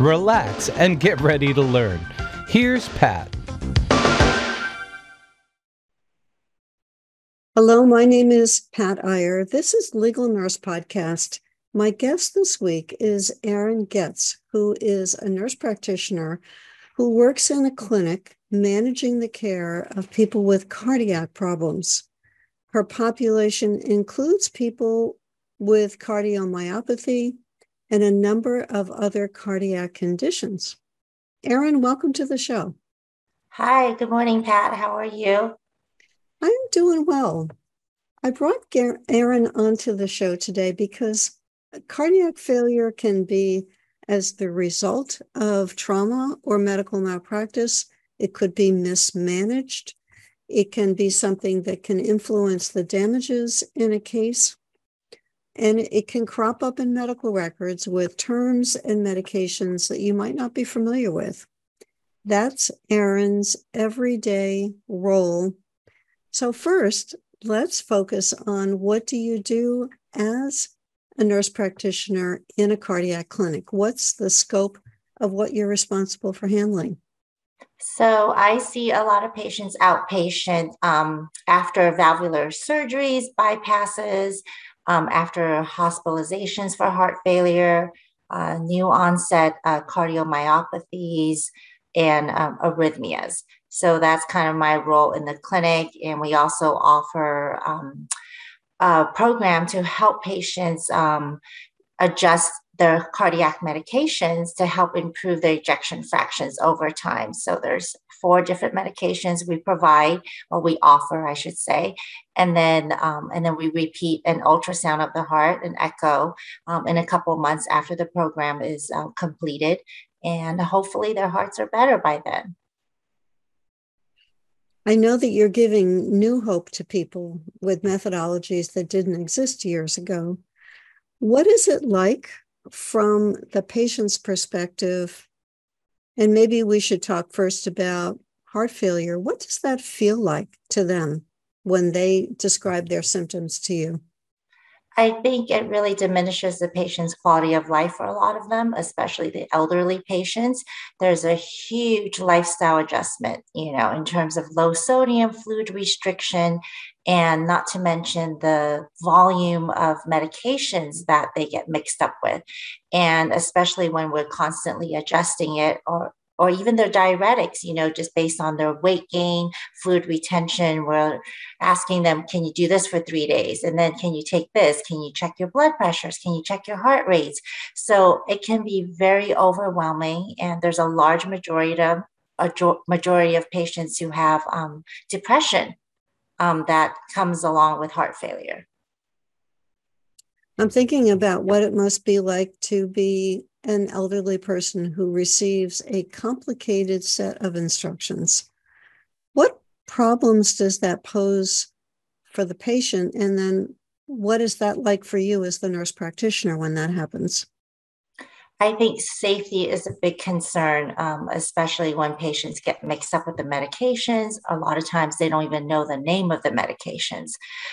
relax, and get ready to learn. Here's Pat. Hello, my name is Pat Iyer. This is Legal Nurse Podcast. My guest this week is Erin Getz, who is a nurse practitioner who works in a clinic managing the care of people with cardiac problems. Her population includes people with cardiomyopathy, and a number of other cardiac conditions. Erin, welcome to the show. Hi, good morning, Pat. How are you? I'm doing well. I brought Erin onto the show today because cardiac failure can be as the result of trauma or medical malpractice. It could be mismanaged. It can be something that can influence the damages in a case. And it can crop up in medical records with terms and medications that you might not be familiar with. That's Erin's everyday role. So, first, let's focus on what do you do as a nurse practitioner in a cardiac clinic? What's the scope of what you're responsible for handling? So I see a lot of patients outpatient um, after valvular surgeries, bypasses, um, after hospitalizations for heart failure, uh, new onset uh, cardiomyopathies, and um, arrhythmias. So that's kind of my role in the clinic. And we also offer um, a program to help patients um, adjust their cardiac medications to help improve their ejection fractions over time. So there's four different medications we provide or we offer, I should say, and then um, and then we repeat an ultrasound of the heart, an echo, um, in a couple months after the program is uh, completed, and hopefully their hearts are better by then. I know that you're giving new hope to people with methodologies that didn't exist years ago. What is it like from the patient's perspective? And maybe we should talk first about heart failure. What does that feel like to them when they describe their symptoms to you? I think it really diminishes the patient's quality of life for a lot of them, especially the elderly patients. There's a huge lifestyle adjustment, you know, in terms of low sodium, fluid restriction, and not to mention the volume of medications that they get mixed up with. And especially when we're constantly adjusting it or or even their diuretics, you know, just based on their weight gain, fluid retention. We're asking them, can you do this for three days? And then can you take this? Can you check your blood pressures? Can you check your heart rates? So it can be very overwhelming. And there's a large majority of a majority of patients who have um, depression um, that comes along with heart failure. I'm thinking about what it must be like to be an elderly person who receives a complicated set of instructions. What problems does that pose for the patient? And then what is that like for you as the nurse practitioner when that happens? I think safety is a big concern, um, especially when patients get mixed up with the medications. A lot of times they don't even know the name of the medications.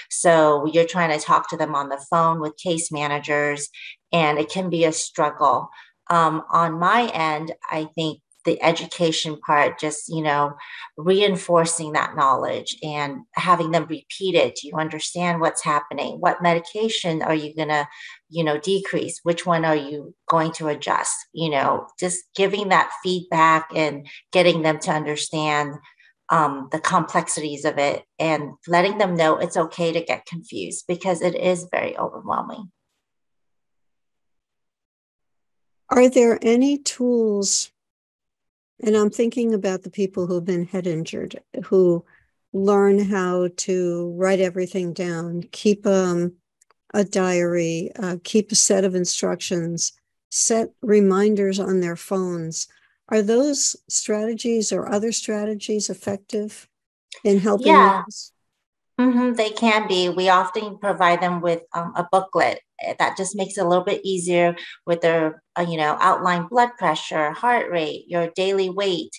So you're trying to talk to them on the phone with case managers, and it can be a struggle. Um, on my end, I think the education part, just, you know, reinforcing that knowledge and having them repeat it. Do you understand what's happening? What medication are you going to, you know, decrease? Which one are you going to adjust? You know, just giving that feedback and getting them to understand um, the complexities of it and letting them know it's okay to get confused because it is very overwhelming. Are there any tools and I'm thinking about the people who've been head injured, who learn how to write everything down, keep um, a diary, uh, keep a set of instructions set reminders on their phones. Are those strategies or other strategies effective in helping? Yeah. Mm-hmm, they can be. We often provide them with um, a booklet eh, that just makes it a little bit easier with their, uh, you know, outline blood pressure, heart rate, your daily weight,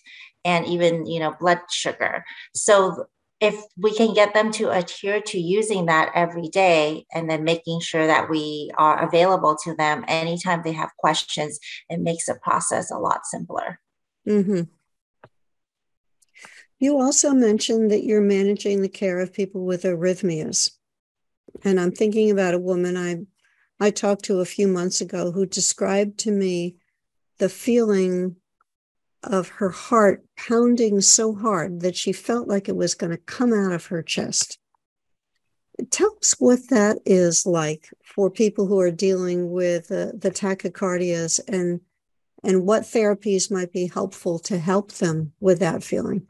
and even, you know, blood sugar. So if we can get them to adhere to using that every day and then making sure that we are available to them anytime they have questions, it makes the process a lot simpler. Mm-hmm. You also mentioned that you're managing the care of people with arrhythmias. And I'm thinking about a woman I I talked to a few months ago who described to me the feeling of her heart pounding so hard that she felt like it was going to come out of her chest. Tell us what that is like for people who are dealing with uh, the tachycardias and and what therapies might be helpful to help them with that feeling.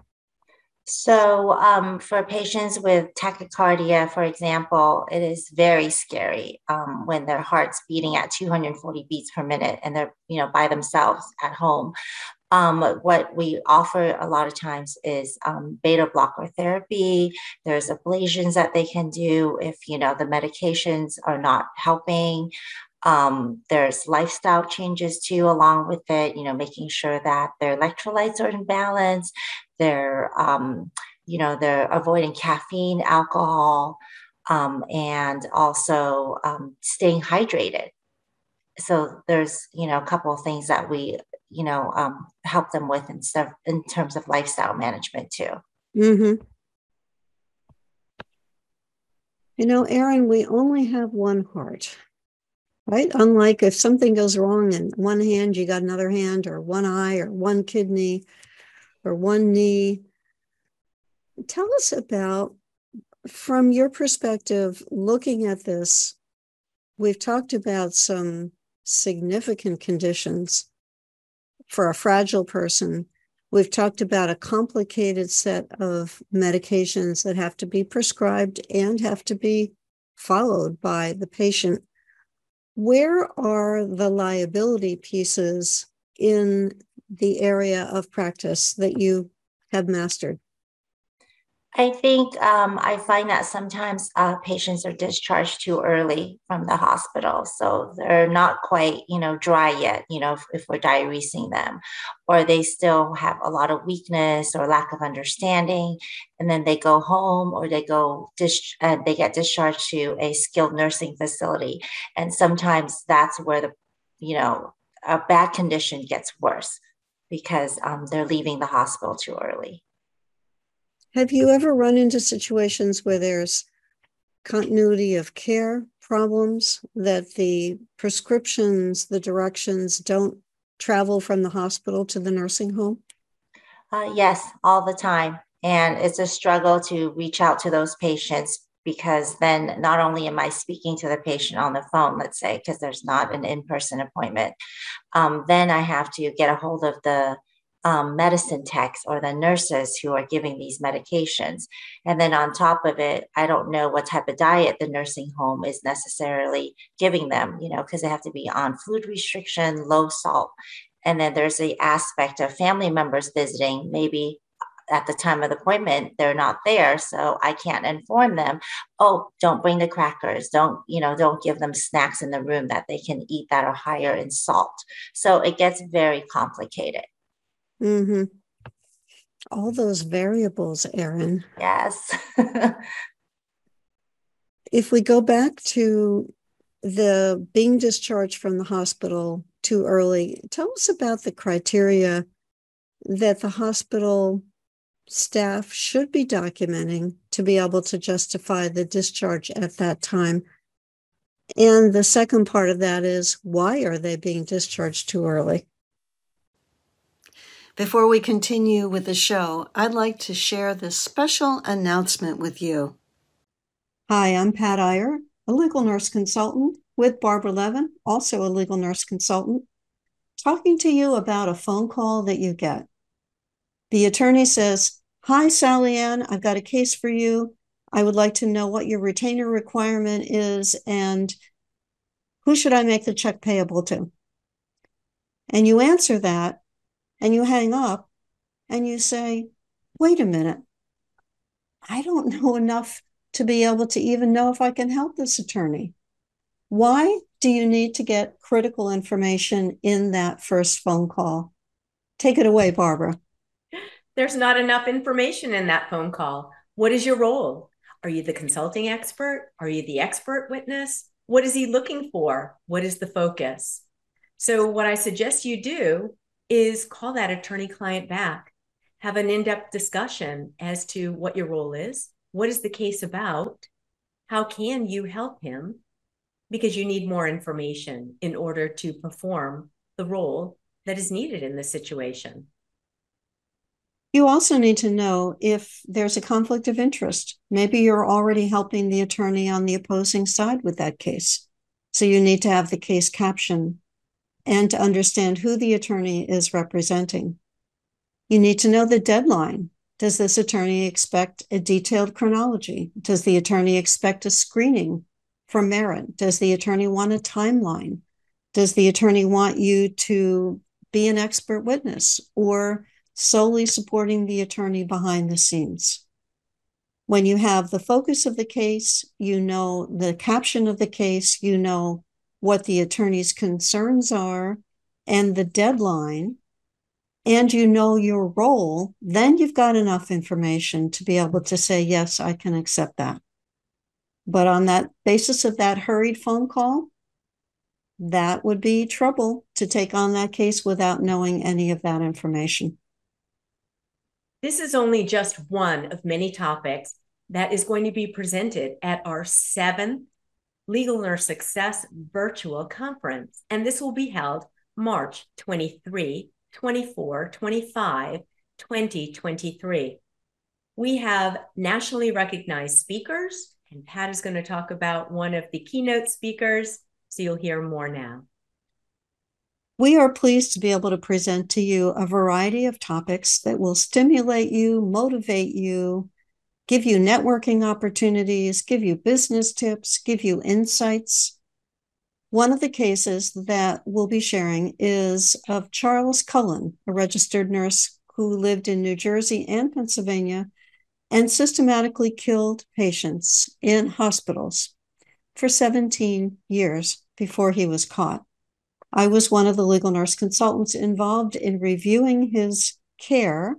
So, um, for patients with tachycardia, for example, it is very scary um, when their heart's beating at 240 beats per minute and they're, you know, by themselves at home. Um, what we offer a lot of times is um, beta blocker therapy. There's ablations that they can do if you know the medications are not helping. Um, there's lifestyle changes too, along with it, you know, making sure that their electrolytes are in balance. They're, um, you know, they're avoiding caffeine, alcohol, um, and also um, staying hydrated. So there's, you know, a couple of things that we, you know, um, help them with in, terms of lifestyle management too. Mm-hmm. You know, Erin, we only have one heart right? Unlike if something goes wrong in one hand, you got another hand, or one eye, or one kidney, or one knee. Tell us about, from your perspective, looking at this. We've talked about some significant conditions for a fragile person. We've talked about a complicated set of medications that have to be prescribed and have to be followed by the patient where are the liability pieces in the area of practice that you have mastered? I think um, I find that sometimes uh, patients are discharged too early from the hospital. So they're not quite, you know, dry yet, you know, if, if, we're diuresing them, or they still have a lot of weakness or lack of understanding. And then they go home or they go, dis- uh, they get discharged to a skilled nursing facility. And sometimes that's where the, you know, a bad condition gets worse because um, they're leaving the hospital too early. Have you ever run into situations where there's continuity of care problems that the prescriptions, the directions don't travel from the hospital to the nursing home? Uh, yes, all the time. And it's a struggle to reach out to those patients because then not only am I speaking to the patient on the phone, let's say, because there's not an in person appointment, um, then I have to get a hold of the um, medicine techs or the nurses who are giving these medications. And then on top of it, I don't know what type of diet the nursing home is necessarily giving them, you know, because they have to be on food restriction, low salt. And then there's the aspect of family members visiting, maybe at the time of the appointment they're not there so i can't inform them oh don't bring the crackers don't you know don't give them snacks in the room that they can eat that are higher in salt so it gets very complicated Mm-hmm. All those variables, Erin. Yes. if we go back to the being discharged from the hospital too early, tell us about the criteria that the hospital staff should be documenting to be able to justify the discharge at that time. And the second part of that is why are they being discharged too early? Before we continue with the show, I'd like to share this special announcement with you. Hi, I'm Pat Iyer, a legal nurse consultant with Barbara Levin, also a legal nurse consultant, talking to you about a phone call that you get. The attorney says, Hi, Sally Ann, I've got a case for you. I would like to know what your retainer requirement is and who should I make the check payable to? And you answer that and you hang up and you say, wait a minute, I don't know enough to be able to even know if I can help this attorney. Why do you need to get critical information in that first phone call? Take it away, Barbara. There's not enough information in that phone call. What is your role? Are you the consulting expert? Are you the expert witness? What is he looking for? What is the focus? So, what I suggest you do is call that attorney client back, have an in depth discussion as to what your role is, what is the case about, how can you help him, because you need more information in order to perform the role that is needed in this situation. You also need to know if there's a conflict of interest. Maybe you're already helping the attorney on the opposing side with that case. So you need to have the case caption and to understand who the attorney is representing. You need to know the deadline. Does this attorney expect a detailed chronology? Does the attorney expect a screening for merit? Does the attorney want a timeline? Does the attorney want you to be an expert witness or solely supporting the attorney behind the scenes. When you have the focus of the case, you know the caption of the case, you know what the attorney's concerns are and the deadline, and you know your role, then you've got enough information to be able to say, yes, I can accept that. But on that basis of that hurried phone call, that would be trouble to take on that case without knowing any of that information. This is only just one of many topics that is going to be presented at our seventh Legal Nurse Success virtual conference. And this will be held March 23, 24, 25, 2023. We have nationally recognized speakers, and Pat is going to talk about one of the keynote speakers. So you'll hear more now. We are pleased to be able to present to you a variety of topics that will stimulate you, motivate you, give you networking opportunities, give you business tips, give you insights. One of the cases that we'll be sharing is of Charles Cullen, a registered nurse who lived in New Jersey and Pennsylvania and systematically killed patients in hospitals for 17 years before he was caught. I was one of the legal nurse consultants involved in reviewing his care,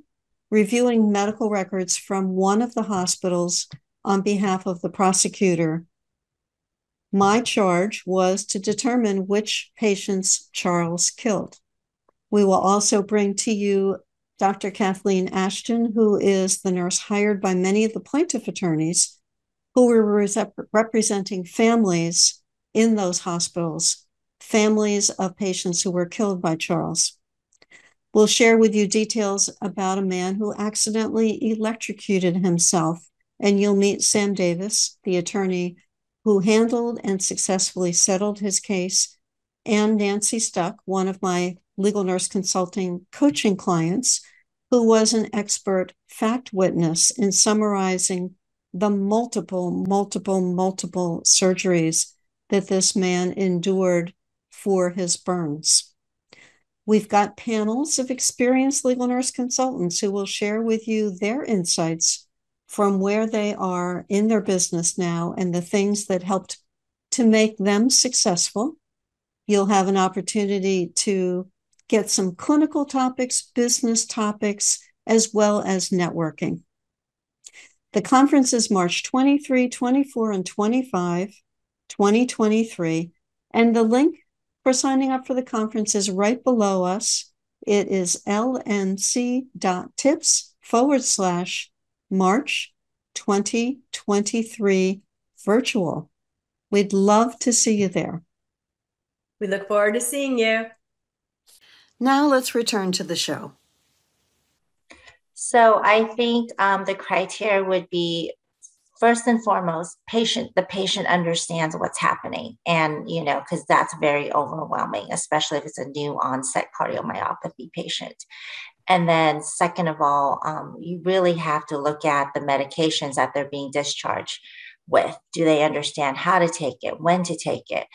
reviewing medical records from one of the hospitals on behalf of the prosecutor. My charge was to determine which patients Charles killed. We will also bring to you Dr. Kathleen Ashton, who is the nurse hired by many of the plaintiff attorneys who were representing families in those hospitals families of patients who were killed by Charles. We'll share with you details about a man who accidentally electrocuted himself, and you'll meet Sam Davis, the attorney who handled and successfully settled his case, and Nancy Stuck, one of my legal nurse consulting coaching clients, who was an expert fact witness in summarizing the multiple, multiple, multiple surgeries that this man endured for his burns. We've got panels of experienced legal nurse consultants who will share with you their insights from where they are in their business now and the things that helped to make them successful. You'll have an opportunity to get some clinical topics, business topics, as well as networking. The conference is March 23, 24, and 25, 2023, and the link for signing up for the conference is right below us. It is lnc.tips forward slash March 2023 virtual. We'd love to see you there. We look forward to seeing you. Now let's return to the show. So I think um, the criteria would be first and foremost patient the patient understands what's happening. And you know because that's very overwhelming especially if it's a new onset cardiomyopathy patient. And then second of all um, you really have to look at the medications that they're being discharged with. Do they understand how to take it when to take it?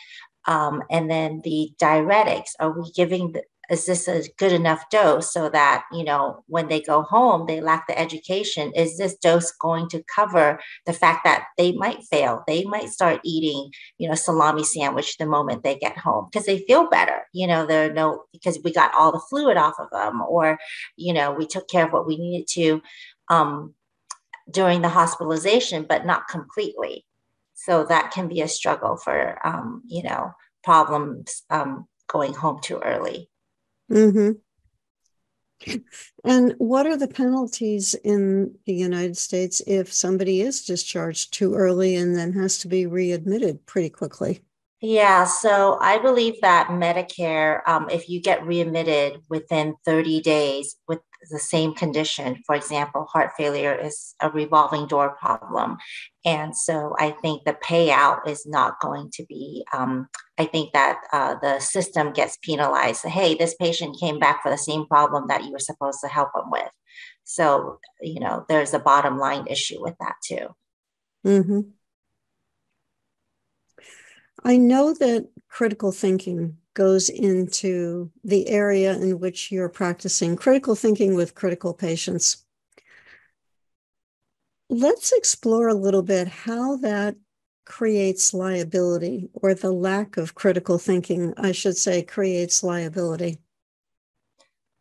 Um, and then the diuretics. Are we giving the, is this a good enough dose so that you know when they go home they lack the education? Is this dose going to cover the fact that they might fail? They might start eating you know salami sandwich the moment they get home because they feel better you know they're no because we got all the fluid off of them or you know we took care of what we needed to um, during the hospitalization but not completely. So that can be a struggle for um, you know problems um, going home too early Mm-hmm. And what are the penalties in the United States if somebody is discharged too early and then has to be readmitted pretty quickly? Yeah, so I believe that Medicare, um, if you get readmitted within 30 days with the same condition, for example, heart failure is a revolving door problem. And so I think the payout is not going to be, um, I think that uh, the system gets penalized. Hey, this patient came back for the same problem that you were supposed to help them with. So, you know, there's a bottom line issue with that too. Mm-hmm. I know that critical thinking goes into the area in which you're practicing critical thinking with critical patients. Let's explore a little bit how that creates liability, or the lack of critical thinking, I should say, creates liability.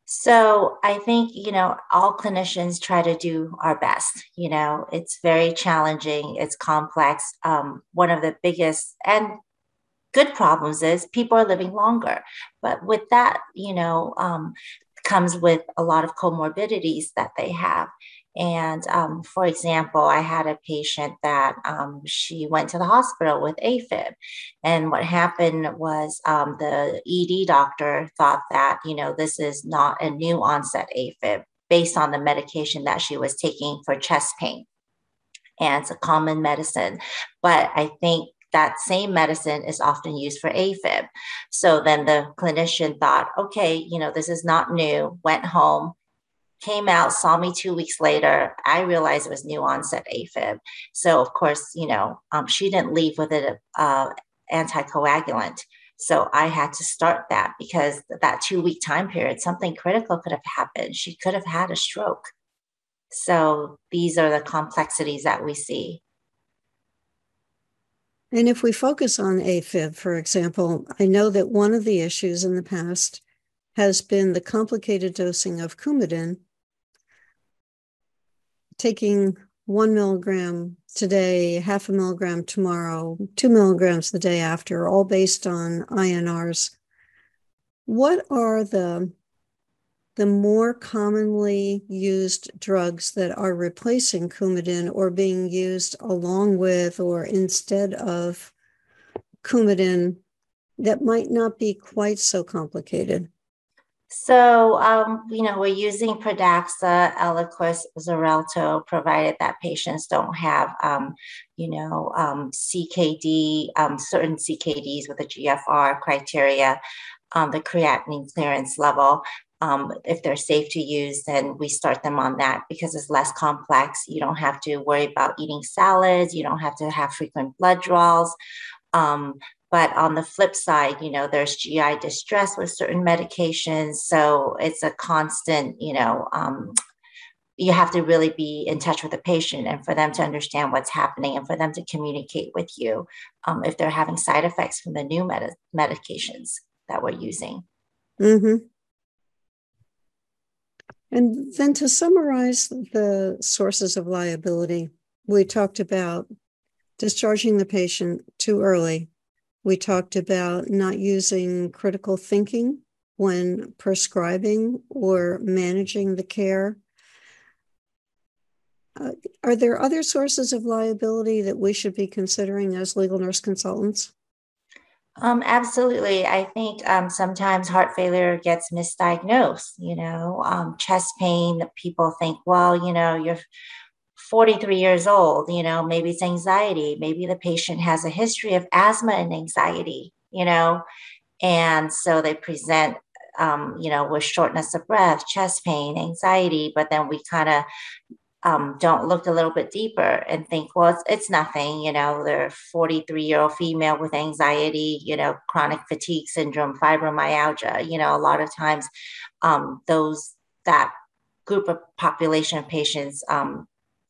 So I think, you know, all clinicians try to do our best. You know, it's very challenging, it's complex. Um, one of the biggest and good problems is people are living longer. But with that, you know, um, comes with a lot of comorbidities that they have. And um, for example, I had a patient that um, she went to the hospital with AFib. And what happened was um, the ED doctor thought that, you know, this is not a new onset AFib based on the medication that she was taking for chest pain. And it's a common medicine. But I think that same medicine is often used for AFib. So then the clinician thought, okay, you know, this is not new, went home, came out, saw me two weeks later. I realized it was new onset AFib. So, of course, you know, um, she didn't leave with an uh, anticoagulant. So I had to start that because that two week time period, something critical could have happened. She could have had a stroke. So these are the complexities that we see. And if we focus on AFib, for example, I know that one of the issues in the past has been the complicated dosing of Coumadin. Taking one milligram today, half a milligram tomorrow, two milligrams the day after, all based on INRs. What are the the more commonly used drugs that are replacing Coumadin or being used along with or instead of Coumadin that might not be quite so complicated? So, um, you know, we're using Pradaxa, Eliquis, Xarelto, provided that patients don't have, um, you know, um, CKD, um, certain CKDs with a GFR criteria, um, the creatinine clearance level um, if they're safe to use, then we start them on that because it's less complex. You don't have to worry about eating salads. You don't have to have frequent blood draws. Um, but on the flip side, you know, there's GI distress with certain medications. So it's a constant, you know, um, you have to really be in touch with the patient and for them to understand what's happening and for them to communicate with you um, if they're having side effects from the new med- medications that we're using. Mm-hmm. And then to summarize the sources of liability, we talked about discharging the patient too early. We talked about not using critical thinking when prescribing or managing the care. Uh, are there other sources of liability that we should be considering as legal nurse consultants? Um, absolutely. I think um, sometimes heart failure gets misdiagnosed. You know, um, chest pain, people think, well, you know, you're 43 years old, you know, maybe it's anxiety. Maybe the patient has a history of asthma and anxiety, you know, and so they present, um, you know, with shortness of breath, chest pain, anxiety, but then we kind of um, don't look a little bit deeper and think, well, it's, it's nothing. You know, they're 43 year old female with anxiety, you know, chronic fatigue syndrome, fibromyalgia. You know, a lot of times um, those, that group of population of patients, um,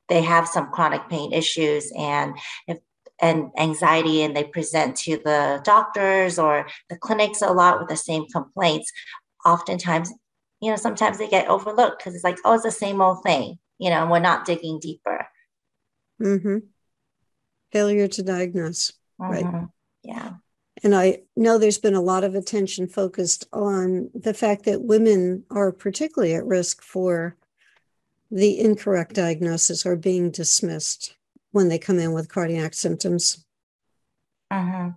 they have some chronic pain issues and if and anxiety and they present to the doctors or the clinics a lot with the same complaints oftentimes you know sometimes they get overlooked because it's like oh it's the same old thing you know, we're not digging deeper. Mm-hmm. Failure to diagnose. Mm-hmm. Right. Yeah. And I know there's been a lot of attention focused on the fact that women are particularly at risk for the incorrect diagnosis or being dismissed when they come in with cardiac symptoms. Mm-hmm.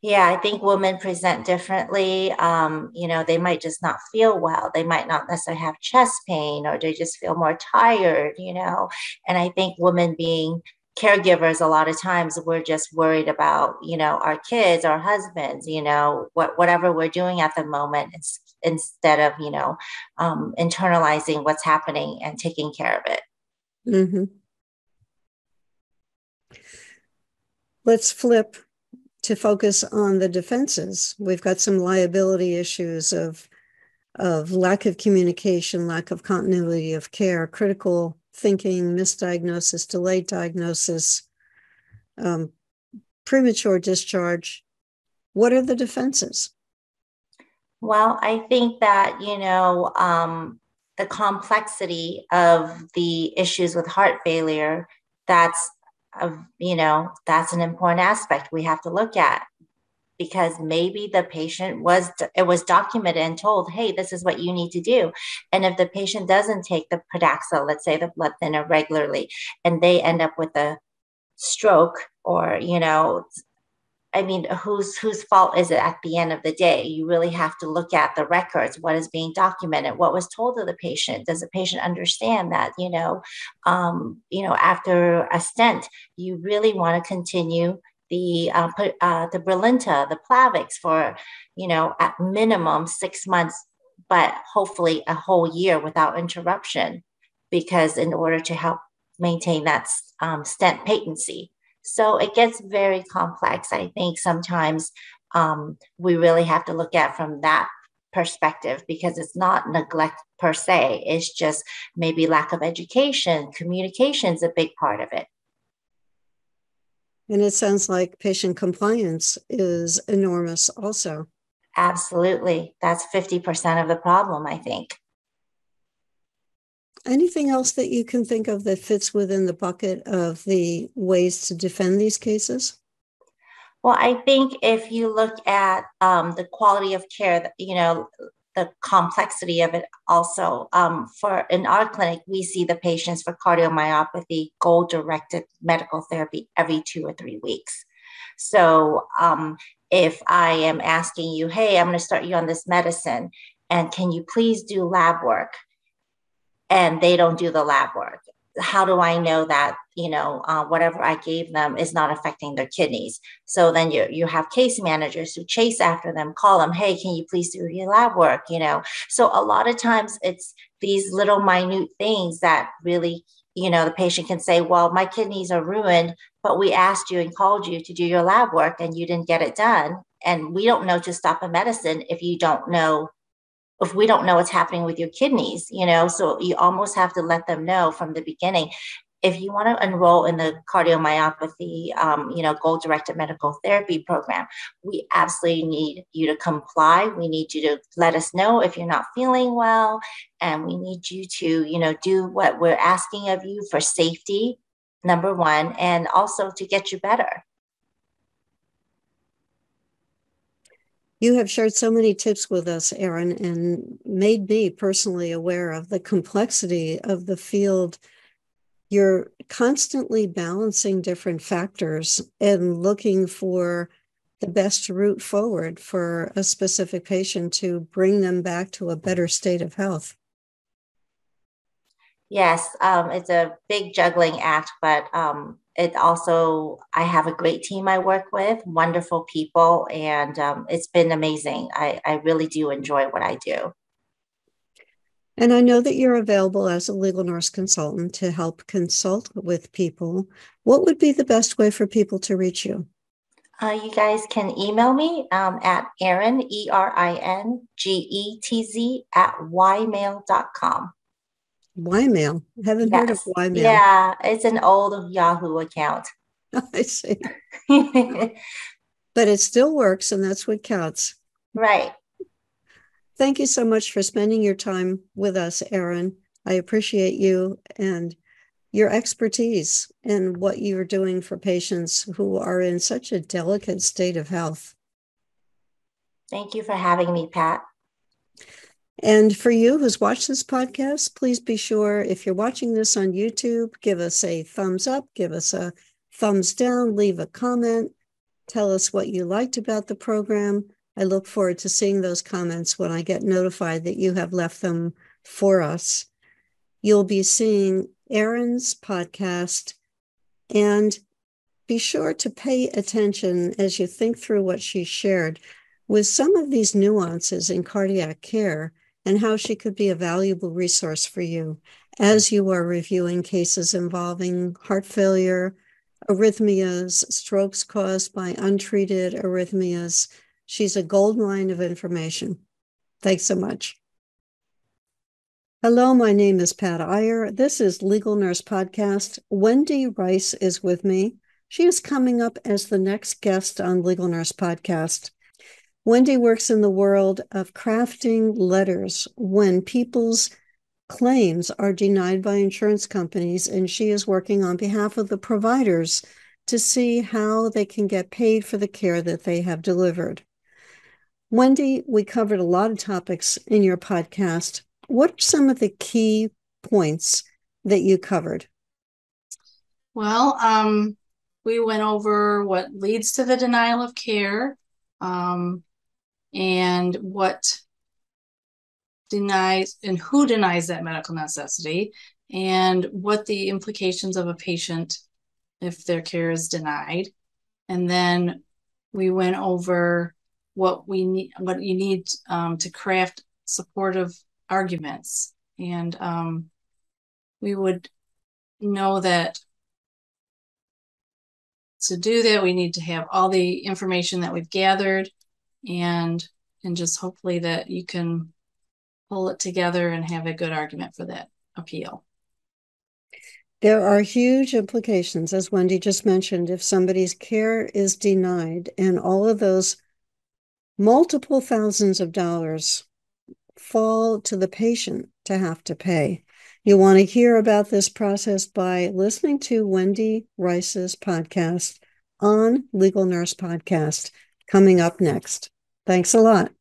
Yeah, I think women present differently. Um, you know, they might just not feel well. They might not necessarily have chest pain or they just feel more tired, you know. And I think women being caregivers, a lot of times we're just worried about, you know, our kids, our husbands, you know, what whatever we're doing at the moment instead of, you know, um, internalizing what's happening and taking care of it. Mm-hmm. Let's flip to focus on the defenses. We've got some liability issues of, of lack of communication, lack of continuity of care, critical thinking, misdiagnosis, delayed diagnosis, um, premature discharge. What are the defenses? Well, I think that, you know, um, the complexity of the issues with heart failure, that's of you know that's an important aspect we have to look at. Because maybe the patient was it was documented and told hey this is what you need to do. And if the patient doesn't take the Pradaxa let's say the blood thinner regularly and they end up with a stroke or you know I mean, whose whose fault is it at the end of the day? You really have to look at the records. What is being documented? What was told to the patient? Does the patient understand that you know, um, you know, after a stent, you really want to continue the uh, uh, the Brilinta, the Plavix for you know at minimum six months, but hopefully a whole year without interruption, because in order to help maintain that um, stent patency. So it gets very complex. I think sometimes um, we really have to look at from that perspective because it's not neglect per se. It's just maybe lack of education. Communication is a big part of it. And it sounds like patient compliance is enormous also. Absolutely. That's 50% of the problem, I think. Anything else that you can think of that fits within the bucket of the ways to defend these cases? Well, I think if you look at um, the quality of care, you know, the complexity of it also. Um, for in our clinic, we see the patients for cardiomyopathy goal directed medical therapy every two or three weeks. So um, if I am asking you, hey, I'm going to start you on this medicine, and can you please do lab work? And they don't do the lab work. How do i know that you know uh, whatever i gave them is not affecting their kidneys? So then you you have case managers who chase after them call them hey can you please do your lab work? You know? So a lot of times it's these little minute things that really you know the patient can say well my kidneys are ruined but we asked you and called you to do your lab work and you didn't get it done. And we don't know to stop a medicine if you don't know if we don't know what's happening with your kidneys, you know, so you almost have to let them know from the beginning. If you want to enroll in the cardiomyopathy, um, you know, goal-directed medical therapy program, we absolutely need you to comply. We need you to let us know if you're not feeling well, and we need you to, you know, do what we're asking of you for safety, number one, and also to get you better. You have shared so many tips with us, Erin, and made me personally aware of the complexity of the field. You're constantly balancing different factors and looking for the best route forward for a specific patient to bring them back to a better state of health. Yes, um, it's a big juggling act, but um, it also i have a great team i work with wonderful people and um, it's been amazing I, I really do enjoy what i do And I know that you're available as a legal nurse consultant to help consult with people. What would be the best way for people to reach you? Uh, you guys can email me um, at Erin, E R I N G E T Z, at ymail.com. Ymail. Haven't yes. heard of Ymail. Yeah, it's an old Yahoo account. I see. but it still works, and that's what counts. Right. Thank you so much for spending your time with us, Erin. I appreciate you and your expertise and what you're doing for patients who are in such a delicate state of health. Thank you for having me, Pat. And for you who's watched this podcast, please be sure if you're watching this on YouTube, give us a thumbs up, give us a thumbs down, leave a comment, tell us what you liked about the program. I look forward to seeing those comments when I get notified that you have left them for us. You'll be seeing Erin's podcast. And be sure to pay attention as you think through what she shared with some of these nuances in cardiac care and how she could be a valuable resource for you as you are reviewing cases involving heart failure, arrhythmias, strokes caused by untreated arrhythmias. She's a gold mine of information. Thanks so much. Hello, my name is Pat Iyer. This is Legal Nurse Podcast. Wendy Rice is with me. She is coming up as the next guest on Legal Nurse Podcast. Wendy works in the world of crafting letters when people's claims are denied by insurance companies, and she is working on behalf of the providers to see how they can get paid for the care that they have delivered. Wendy, we covered a lot of topics in your podcast what are some of the key points that you covered? Well, um, we went over what leads to the denial of care um, and what denies and who denies that medical necessity and what the implications of a patient if their care is denied. And then we went over what we need, what you need um, to craft supportive arguments. And um, we would know that to do that, we need to have all the information that we've gathered and and just hopefully that you can pull it together and have a good argument for that appeal. There are huge implications, as Wendy just mentioned, if somebody's care is denied and all of those multiple thousands of dollars fall to the patient to have to pay. You want to hear about this process by listening to Wendy Rice's podcast on Legal Nurse Podcast coming up next. Thanks a lot.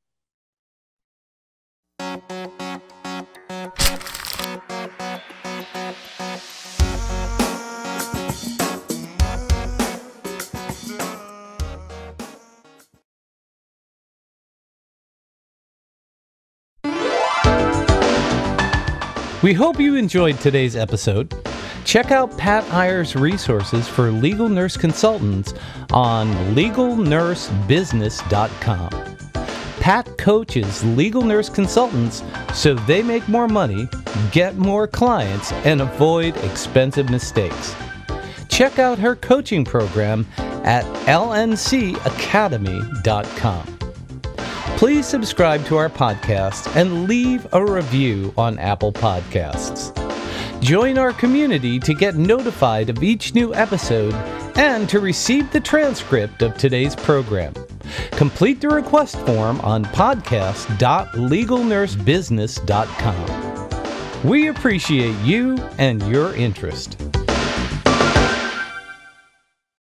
We hope you enjoyed today's episode. Check out Pat Iyer's resources for legal nurse consultants on legalnursebusiness.com. Pat coaches legal nurse consultants so they make more money, get more clients, and avoid expensive mistakes. Check out her coaching program at lncacademy.com. Please subscribe to our podcast and leave a review on Apple Podcasts. Join our community to get notified of each new episode and to receive the transcript of today's program. Complete the request form on podcast.legalnursebusiness.com. We appreciate you and your interest.